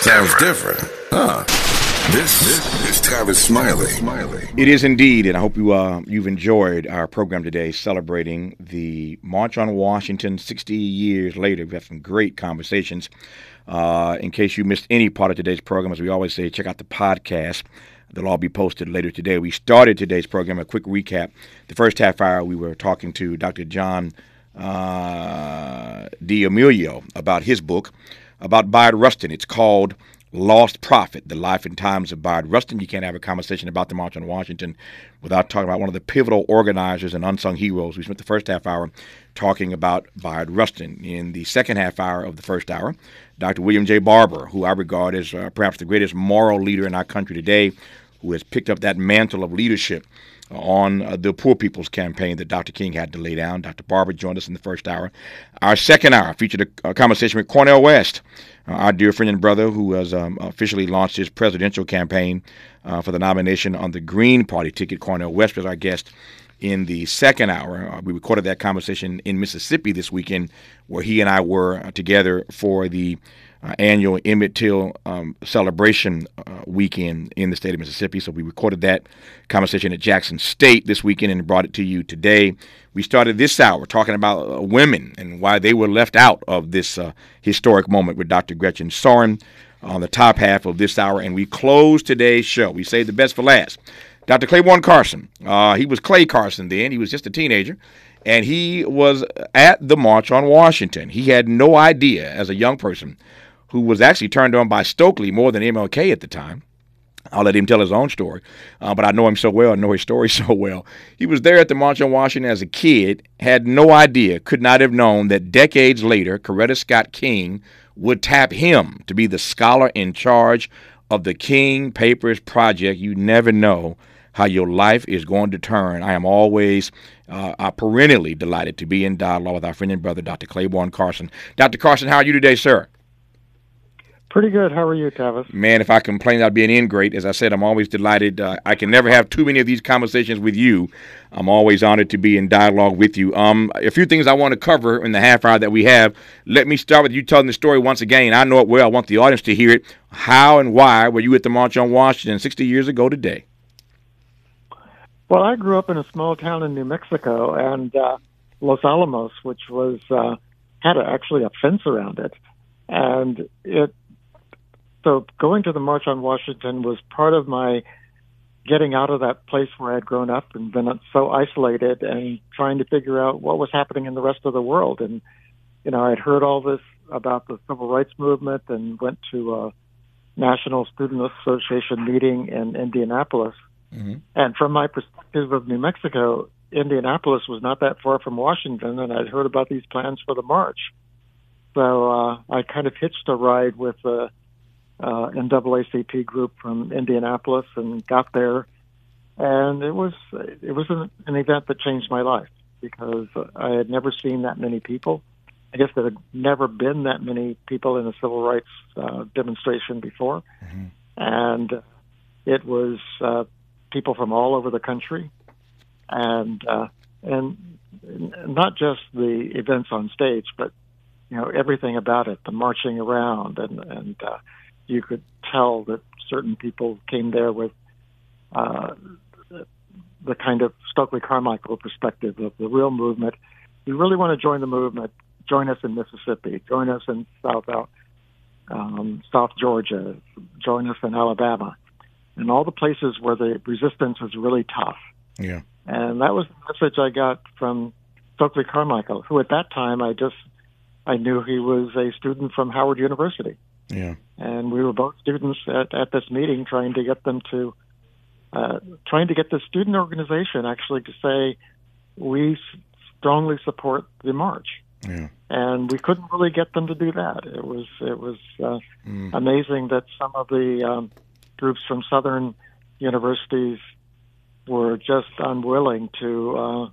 Sounds different. Huh. This, this is Tavis Smiley. It is indeed, and I hope you uh, you've enjoyed our program today, celebrating the March on Washington 60 years later. We've had some great conversations. Uh, in case you missed any part of today's program, as we always say, check out the podcast. They'll all be posted later today. We started today's program. A quick recap: the first half hour, we were talking to Dr. John uh, D'Emilio about his book about Bayard Rustin. It's called Lost Prophet, The Life and Times of Bayard Rustin. You can't have a conversation about the March on Washington without talking about one of the pivotal organizers and unsung heroes. We spent the first half hour talking about Bayard Rustin. In the second half hour of the first hour, Dr. William J. Barber, who I regard as uh, perhaps the greatest moral leader in our country today, who has picked up that mantle of leadership on uh, the Poor People's Campaign that Dr. King had to lay down. Dr. Barber joined us in the first hour. Our second hour featured a, a conversation with Cornel West, uh, our dear friend and brother who has um, officially launched his presidential campaign uh, for the nomination on the Green Party ticket. Cornel West was our guest in the second hour. Uh, we recorded that conversation in Mississippi this weekend, where he and I were uh, together for the uh, annual Emmett Till um, celebration uh, weekend in the state of Mississippi. So we recorded that conversation at Jackson State this weekend and brought it to you today. We started this hour talking about uh, women and why they were left out of this uh, historic moment with Dr. Gretchen Sorin on the top half of this hour. And we close today's show. We saved the best for last. Dr. Clayborne Carson. Uh, he was Clay Carson then. He was just a teenager and he was at the March on Washington. He had no idea as a young person who was actually turned on by Stokely more than MLK at the time. I'll let him tell his own story, uh, but I know him so well, I know his story so well. He was there at the March on Washington as a kid, had no idea, could not have known that decades later, Coretta Scott King would tap him to be the scholar in charge of the King Papers Project. You never know how your life is going to turn. I am always uh, perennially delighted to be in dialogue with our friend and brother, Dr. Clayborne Carson. Dr. Carson, how are you today, sir? Pretty good. How are you, Tavis? Man, if I complain, I'd be an ingrate. As I said, I'm always delighted. Uh, I can never have too many of these conversations with you. I'm always honored to be in dialogue with you. Um, a few things I want to cover in the half hour that we have. Let me start with you telling the story once again. I know it well. I want the audience to hear it. How and why were you at the March on Washington 60 years ago today? Well, I grew up in a small town in New Mexico, and uh, Los Alamos, which was uh, had a, actually a fence around it, and it so going to the March on Washington was part of my getting out of that place where I had grown up and been so isolated and trying to figure out what was happening in the rest of the world. And, you know, I'd heard all this about the civil rights movement and went to a National Student Association meeting in Indianapolis. Mm-hmm. And from my perspective of New Mexico, Indianapolis was not that far from Washington, and I'd heard about these plans for the march. So uh, I kind of hitched a ride with uh, uh, NAACP group from Indianapolis and got there, and it was it was an, an event that changed my life because I had never seen that many people. I guess there had never been that many people in a civil rights uh, demonstration before, mm-hmm. and it was uh, people from all over the country, and uh, and not just the events on stage, but you know everything about it, the marching around and and uh, you could tell that certain people came there with uh, the kind of Stokely Carmichael perspective of the real movement. You really want to join the movement. Join us in Mississippi. Join us in South um, South Georgia. Join us in Alabama, and all the places where the resistance is really tough. Yeah. And that was the message I got from Stokely Carmichael, who at that time I just I knew he was a student from Howard University. Yeah. And we were both students at, at this meeting trying to get them to, uh, trying to get the student organization actually to say, we strongly support the march. Yeah. And we couldn't really get them to do that. It was it was uh, mm. amazing that some of the um, groups from southern universities were just unwilling to uh,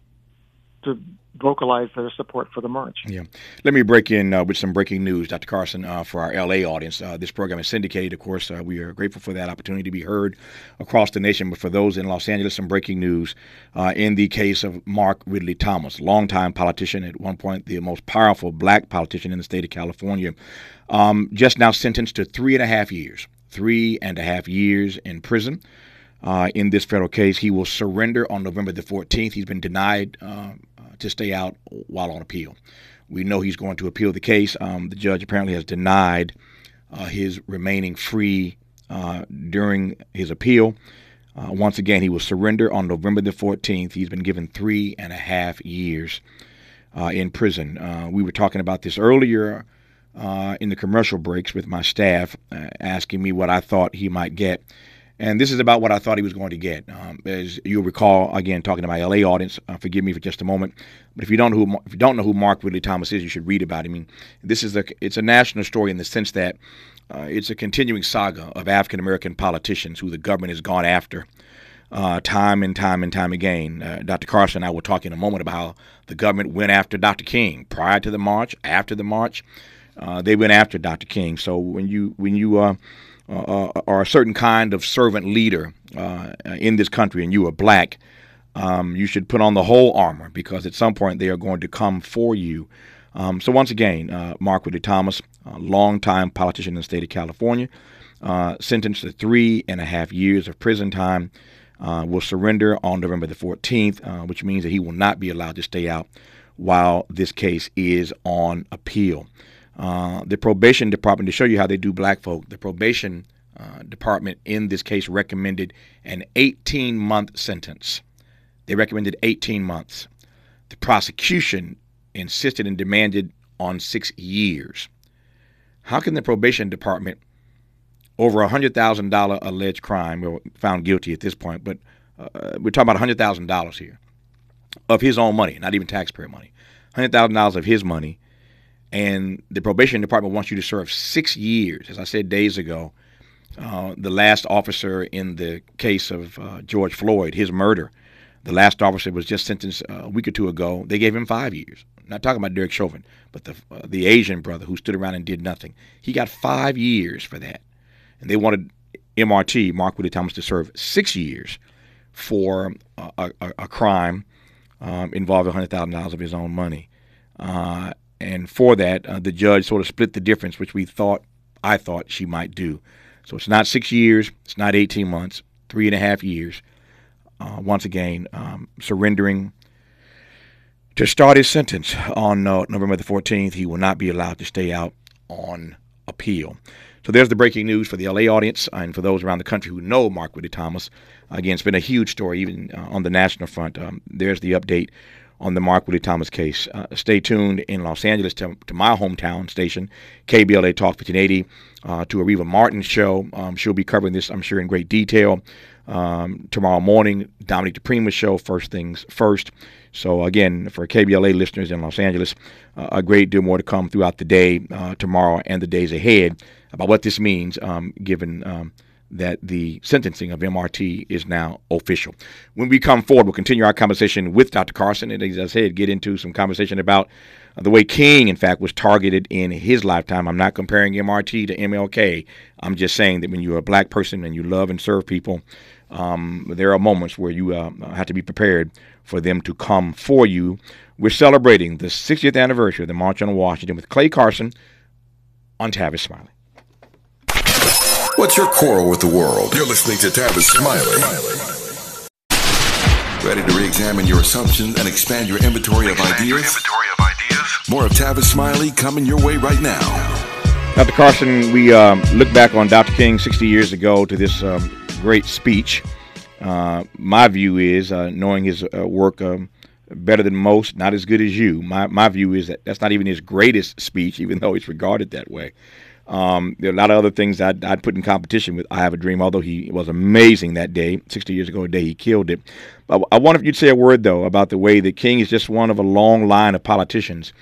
to vocalize their support for the march. Yeah. Let me break in uh, with some breaking news, Dr. Carson, uh, for our LA audience. Uh, this program is syndicated, of course. Uh, we are grateful for that opportunity to be heard across the nation. But for those in Los Angeles, some breaking news uh, in the case of Mark Ridley Thomas, longtime politician, at one point the most powerful black politician in the state of California, um, just now sentenced to three and a half years. Three and a half years in prison. Uh, in this federal case. He will surrender on November the 14th. He's been denied uh, to stay out while on appeal. We know he's going to appeal the case. Um, the judge apparently has denied uh, his remaining free uh, during his appeal. Uh, once again, he will surrender on November the 14th. He's been given three and a half years uh, in prison. Uh, we were talking about this earlier uh, in the commercial breaks with my staff, asking me what I thought he might get. And this is about what I thought he was going to get. Um, as you'll recall, again, talking to my LA audience, uh, forgive me for just a moment, but if you don't know who if you don't know who Mark Ridley Thomas is, you should read about him. I mean, this is a it's a national story in the sense that uh, it's a continuing saga of African American politicians who the government has gone after. Uh, time and time and time again. Uh, Dr. Carson and I will talk in a moment about how the government went after Dr. King prior to the march, after the march. Uh, they went after Dr. King. So when you when you uh, uh, are a certain kind of servant leader uh, in this country and you are black, um, you should put on the whole armor because at some point they are going to come for you. Um, so once again, uh, Mark Ridley Thomas, a longtime politician in the state of California, uh, sentenced to three and a half years of prison time, uh, will surrender on November the 14th, uh, which means that he will not be allowed to stay out while this case is on appeal. Uh, the probation department, to show you how they do black folk, the probation uh, department in this case recommended an 18 month sentence. They recommended 18 months. The prosecution insisted and demanded on six years. How can the probation department, over a $100,000 alleged crime, well, found guilty at this point, but uh, we're talking about $100,000 here of his own money, not even taxpayer money, $100,000 of his money and the probation department wants you to serve six years. As I said days ago, uh, the last officer in the case of uh, George Floyd, his murder, the last officer was just sentenced uh, a week or two ago. They gave him five years. I'm not talking about Derek Chauvin, but the uh, the Asian brother who stood around and did nothing. He got five years for that, and they wanted MRT, Mark Ridley Thomas, to serve six years for a, a, a crime um, involving $100,000 of his own money. And for that, uh, the judge sort of split the difference, which we thought, I thought she might do. So it's not six years, it's not 18 months, three and a half years. Uh, once again, um, surrendering to start his sentence on uh, November the 14th. He will not be allowed to stay out on appeal. So there's the breaking news for the LA audience and for those around the country who know Mark Ridley Thomas. Again, it's been a huge story, even uh, on the national front. Um, there's the update on the Mark Ridley Thomas case. Uh, stay tuned in Los Angeles to, to, my hometown station, KBLA Talk 1580, uh, to Areva Martin's show. Um, she'll be covering this, I'm sure, in great detail. Um, tomorrow morning, Dominique DiPrima's show, First Things First. So, again, for KBLA listeners in Los Angeles, uh, a great deal more to come throughout the day, uh, tomorrow, and the days ahead about what this means, um, given um, that the sentencing of MRT is now official. When we come forward, we'll continue our conversation with Dr. Carson, and as I said, get into some conversation about uh, the way King, in fact, was targeted in his lifetime. I'm not comparing MRT to MLK. I'm just saying that when you're a black person and you love and serve people, um, there are moments where you uh, have to be prepared for them to come for you. We're celebrating the 60th anniversary of the March on Washington with Clay Carson on Tavis Smiley. What's your quarrel with the world? You're listening to Tavis Smiley. Ready to re-examine your assumptions and expand your inventory of ideas? More of Tavis Smiley coming your way right now. Dr. Carson, we um, look back on Dr. King 60 years ago to this um, great speech. Uh, my view is, uh, knowing his uh, work um, better than most, not as good as you, my, my view is that that's not even his greatest speech, even though it's regarded that way. Um, there are a lot of other things I'd, I'd, put in competition with I Have a Dream, although he was amazing that day. 60 years ago, a day he killed it. But I wonder if you'd say a word, though, about the way that King is just one of a long line of politicians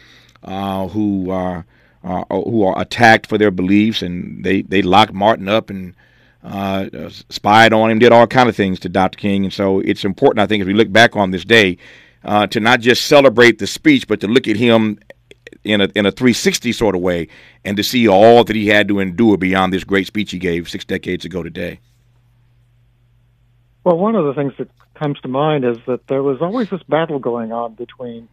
uh, who are uh, who are attacked for their beliefs, and they, they locked Martin up and uh, spied on him, did all kind of things to Dr. King. And so it's important, I think, as we look back on this day, uh, to not just celebrate the speech, but to look at him in a in a 360 sort of way, and to see all that he had to endure beyond this great speech he gave six decades ago today. Well, one of the things that comes to mind is that there was always this battle going on between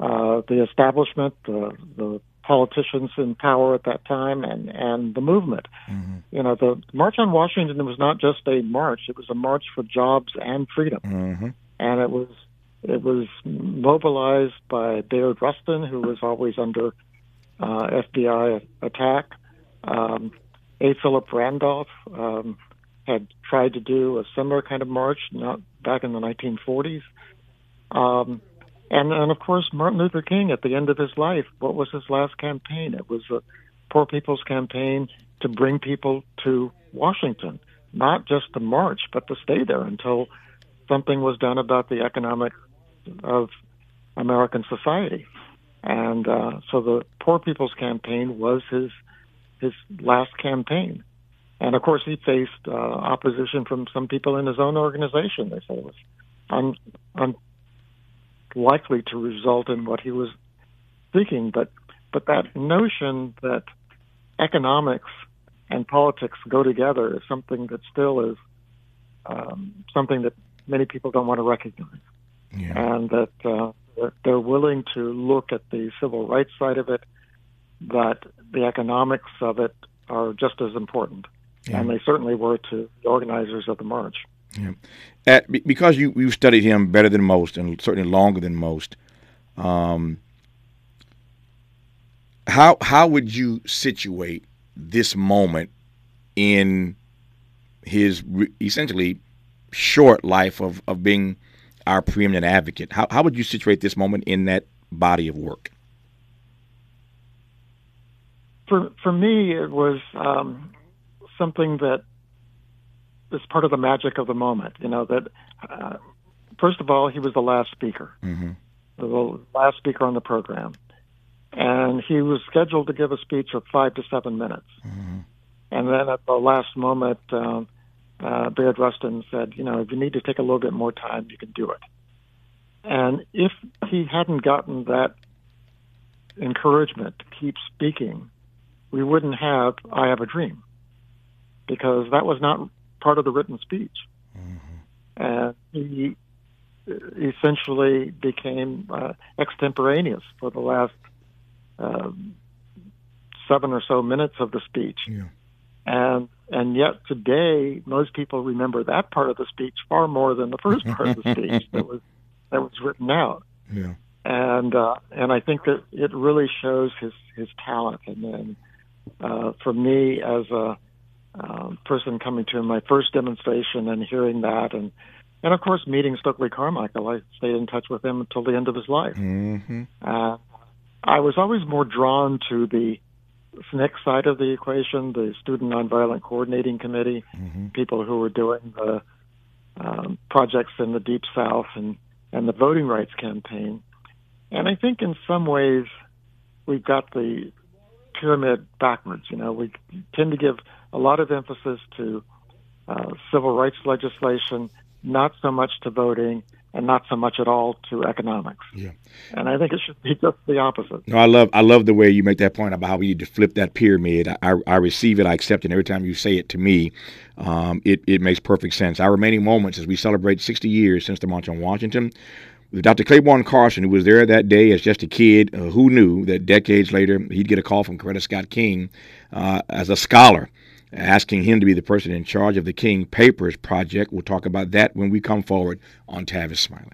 uh, the establishment, the, the politicians in power at that time, and and the movement. Mm-hmm. You know, the March on Washington was not just a march; it was a march for jobs and freedom, mm-hmm. and it was it was mobilized by Bayard Rustin, who was always under uh, FBI attack. Um, A. Philip Randolph um, had tried to do a similar kind of march, not back in the 1940s. Um, and, and of course, Martin Luther King, at the end of his life, what was his last campaign? It was a poor people's campaign to bring people to Washington, not just to march, but to stay there until something was done about the economic of American society. And uh, so the Poor People's Campaign was his his last campaign. And of course, he faced uh, opposition from some people in his own organization. They said it was un, unlikely to result in what he was seeking. But but that notion that economics and politics go together is something that still is um, something that many people don't want to recognize, yeah. and that uh, they're willing to look at the civil rights side of it, but the economics of it are just as important yeah. and they certainly were to the organizers of the march. Yeah. At, because you you studied him better than most and certainly longer than most. Um, how how would you situate this moment in his re- essentially short life of, of being our preeminent advocate? How how would you situate this moment in that body of work? For for me, it was um, something that is part of the magic of the moment. You know that uh, first of all, he was the last speaker, mm-hmm. the last speaker on the program, and he was scheduled to give a speech of five to seven minutes. Mm-hmm. And then at the last moment, um, uh, Bayard Rustin said, "You know, if you need to take a little bit more time, you can do it." And if he hadn't gotten that encouragement to keep speaking, we wouldn't have "I Have a Dream." because that was not part of the written speech. Mm-hmm. And he essentially became uh, extemporaneous for the last uh, seven or so minutes of the speech. Yeah. And and yet today, most people remember that part of the speech far more than the first part of the speech that was that was written out. Yeah. And uh, and I think that it really shows his his talent. And then uh, for me as a um, person coming to my first demonstration and hearing that, and and of course meeting Stokely Carmichael. I stayed in touch with him until the end of his life. Mm-hmm. Uh, I was always more drawn to the SNCC side of the equation, the Student Nonviolent Coordinating Committee, mm-hmm. people who were doing the um, projects in the Deep South and and the voting rights campaign. And I think in some ways we've got the pyramid backwards. You know, we tend to give a lot of emphasis to uh, civil rights legislation, not so much to voting, and not so much at all to economics. Yeah. And I think it should be just the opposite. No, I love I love the way you make that point about how we need to flip that pyramid. I, I receive it, I accept it. And every time you say it to me, um, it, it makes perfect sense. Our remaining moments as we celebrate 60 years since the March on Washington, with Dr. Clayborne Carson, who was there that day as just a kid, uh, who knew that decades later he'd get a call from Coretta Scott King uh, as a scholar asking him to be the person in charge of the King Papers project. We'll talk about that when we come forward on Tavis Smiley.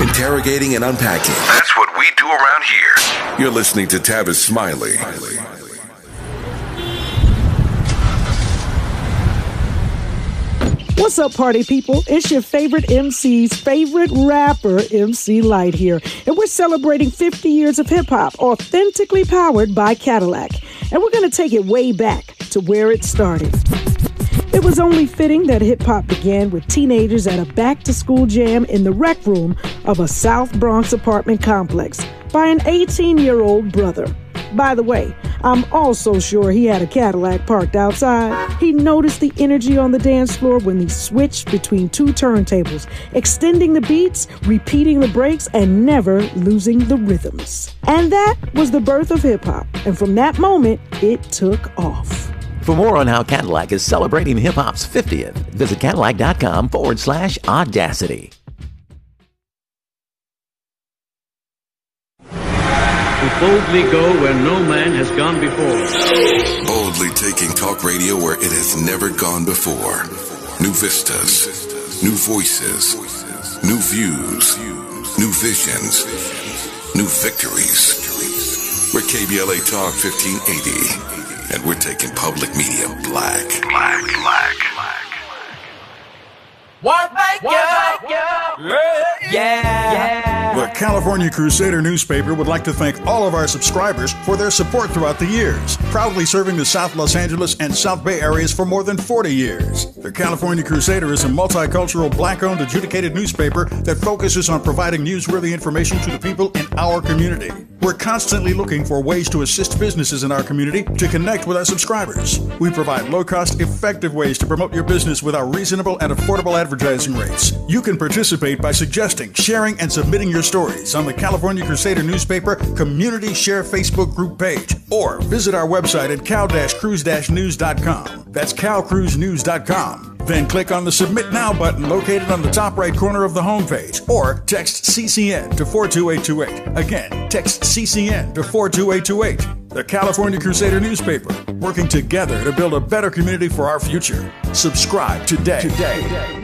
Interrogating and unpacking. That's what we do around here. You're listening to Tavis Smiley. What's up, party people? It's your favorite MC's favorite rapper, MC Lyte, here. And we're celebrating 50 years of hip hop, authentically powered by Cadillac. And we're going to take it way back to where it started. It was only fitting that hip hop began with teenagers at a back to school jam in the rec room of a South Bronx apartment complex by an 18 year old brother. By the way, I'm also sure he had a Cadillac parked outside. He noticed the energy on the dance floor when he switched between two turntables, extending the beats, repeating the breaks, and never losing the rhythms. And that was the birth of hip hop. And from that moment, it took off. For more on how Cadillac is celebrating hip hop's 50th, visit Cadillac.com forward slash audacity. We boldly go where no man has gone before. Boldly taking talk radio where it has never gone before. New vistas, new voices, new views, new visions, new victories. We're KBLA Talk 1580, and we're taking public media black. Black, black, black. What make you? Yeah. yeah. The California Crusader newspaper would like to thank all of our subscribers for their support throughout the years, proudly serving the South Los Angeles and South Bay areas for more than 40 years. The California Crusader is a multicultural, black owned, adjudicated newspaper that focuses on providing newsworthy information to the people in our community. We're constantly looking for ways to assist businesses in our community to connect with our subscribers. We provide low cost, effective ways to promote your business with our reasonable and affordable advertising rates. You can participate by suggesting, sharing, and submitting your stories on the California Crusader newspaper community share Facebook group page or visit our website at cal-cruise-news.com. That's calcruisenews.com. Then click on the Submit Now button located on the top right corner of the homepage or text CCN to 42828. Again, text CCN to 42828. The California Crusader newspaper, working together to build a better community for our future. Subscribe today. Today.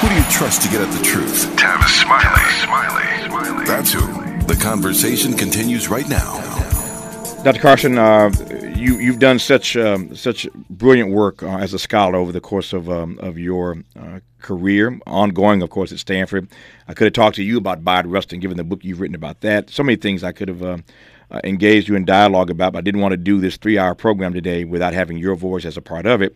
Who do you trust to get at the truth? Tavis Smiley. Smiley. Smiley. That's who. The conversation continues right now. Dr. Carson, uh, you you've done such um, such brilliant work uh, as a scholar over the course of um, of your uh, career, ongoing, of course, at Stanford. I could have talked to you about Bayard Rustin, given the book you've written about that. So many things I could have uh, uh, engaged you in dialogue about, but I didn't want to do this three-hour program today without having your voice as a part of it.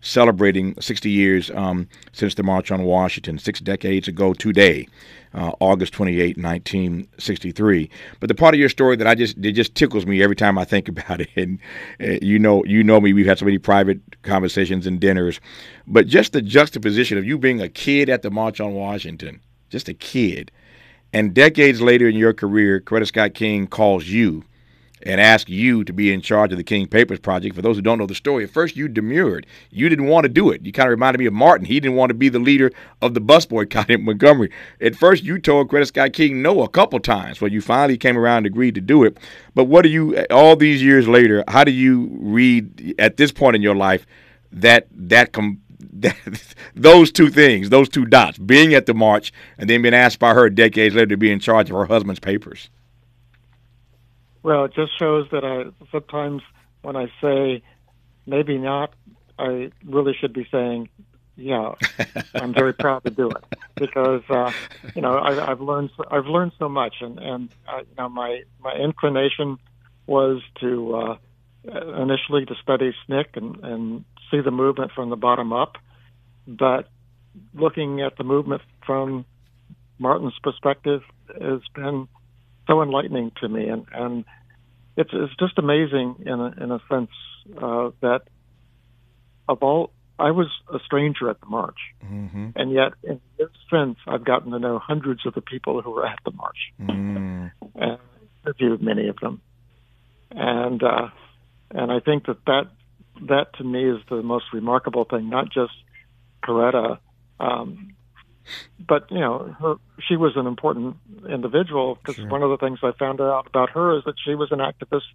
Celebrating 60 years um, since the March on Washington, six decades ago today, uh, August 28, 1963. But the part of your story that I just it just tickles me every time I think about it. And uh, you know, you know me. We've had so many private conversations and dinners, but just the juxtaposition of you being a kid at the March on Washington, just a kid, and decades later in your career, Coretta Scott King calls you and asks you to be in charge of the King Papers Project. For those who don't know the story, at first you demurred. You didn't want to do it. You kind of reminded me of Martin. He didn't want to be the leader of the bus boycott in Montgomery. At first, you told Coretta Scott King no a couple times, but you finally came around and agreed to do it. But what do you, all these years later, how do you read at this point in your life that that com- that, those two things, those two dots, being at the march and then being asked by her decades later to be in charge of her husband's papers? Well, it just shows that I sometimes when I say maybe not, I really should be saying, yeah, I'm very proud to do it. Because uh, you know I, I've learned I've learned so much, and and uh, you know my my inclination was to uh, initially to study SNCC and, and see the movement from the bottom up, but looking at the movement from Martin's perspective has been so enlightening to me, and and it's it's just amazing in a, in a sense uh, that of all I was a stranger at the march, mm-hmm. and yet in this sense I've gotten to know hundreds of the people who were at the march, mm. and interviewed many of them, and uh, and I think that that that to me is the most remarkable thing, not just Coretta. Um, but you know, her, she was an important individual because Sure. one of the things I found out about her is that she was an activist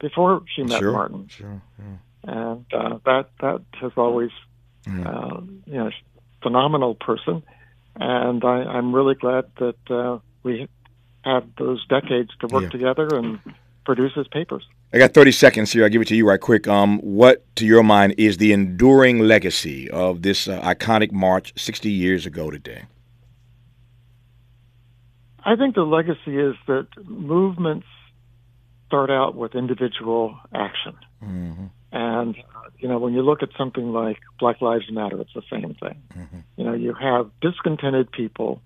before she met Sure. Martin, Sure. Yeah. and uh, that that has always, Yeah. uh, you know, a phenomenal person, and I, I'm really glad that uh, we had those decades to work Yeah. together and produces papers. I got 30 seconds here. I'll give it to you right quick. Um, what, to your mind, is the enduring legacy of this uh, iconic march 60 years ago today? I think the legacy is that movements start out with individual action. Mm-hmm. And, uh, you know, when you look at something like Black Lives Matter, it's the same thing. Mm-hmm. You know, you have discontented people,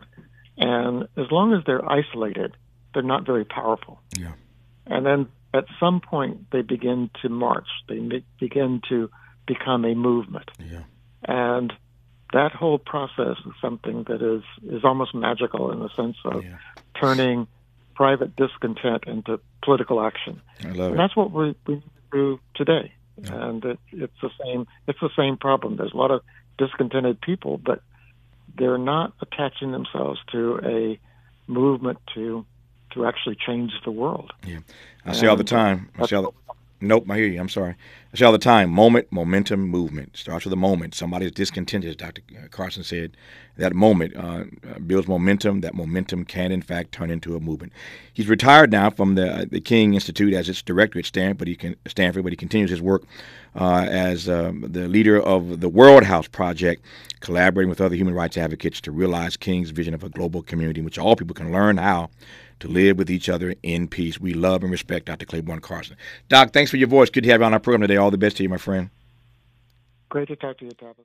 and as long as they're isolated, they're not very powerful. Yeah. And then at some point, they begin to march. They begin to become a movement. Yeah. And that whole process is something that is is almost magical in the sense of yeah. turning private discontent into political action. I love and it. that's what we we do today. Yeah. And it, it's the same it's the same problem. There's a lot of discontented people, but they're not attaching themselves to a movement to to actually change the world. Yeah, I and see all the time. I see all the, Nope, I hear you. I'm sorry. I say all the time moment, momentum, movement. Starts with a moment. Somebody's discontented, as Dr. Carson said. That moment uh, builds momentum. That momentum can, in fact, turn into a movement. He's retired now from the, uh, the King Institute as its director at Stanford, but he, can, Stanford, but he continues his work uh, as um, the leader of the World House Project, collaborating with other human rights advocates to realize King's vision of a global community in which all people can learn how to live with each other in peace. We love and respect Dr. Clayborne Carson. Doc, thanks for your voice. Good to have you on our program today. All the best to you, my friend. Great to talk to you, Thomas.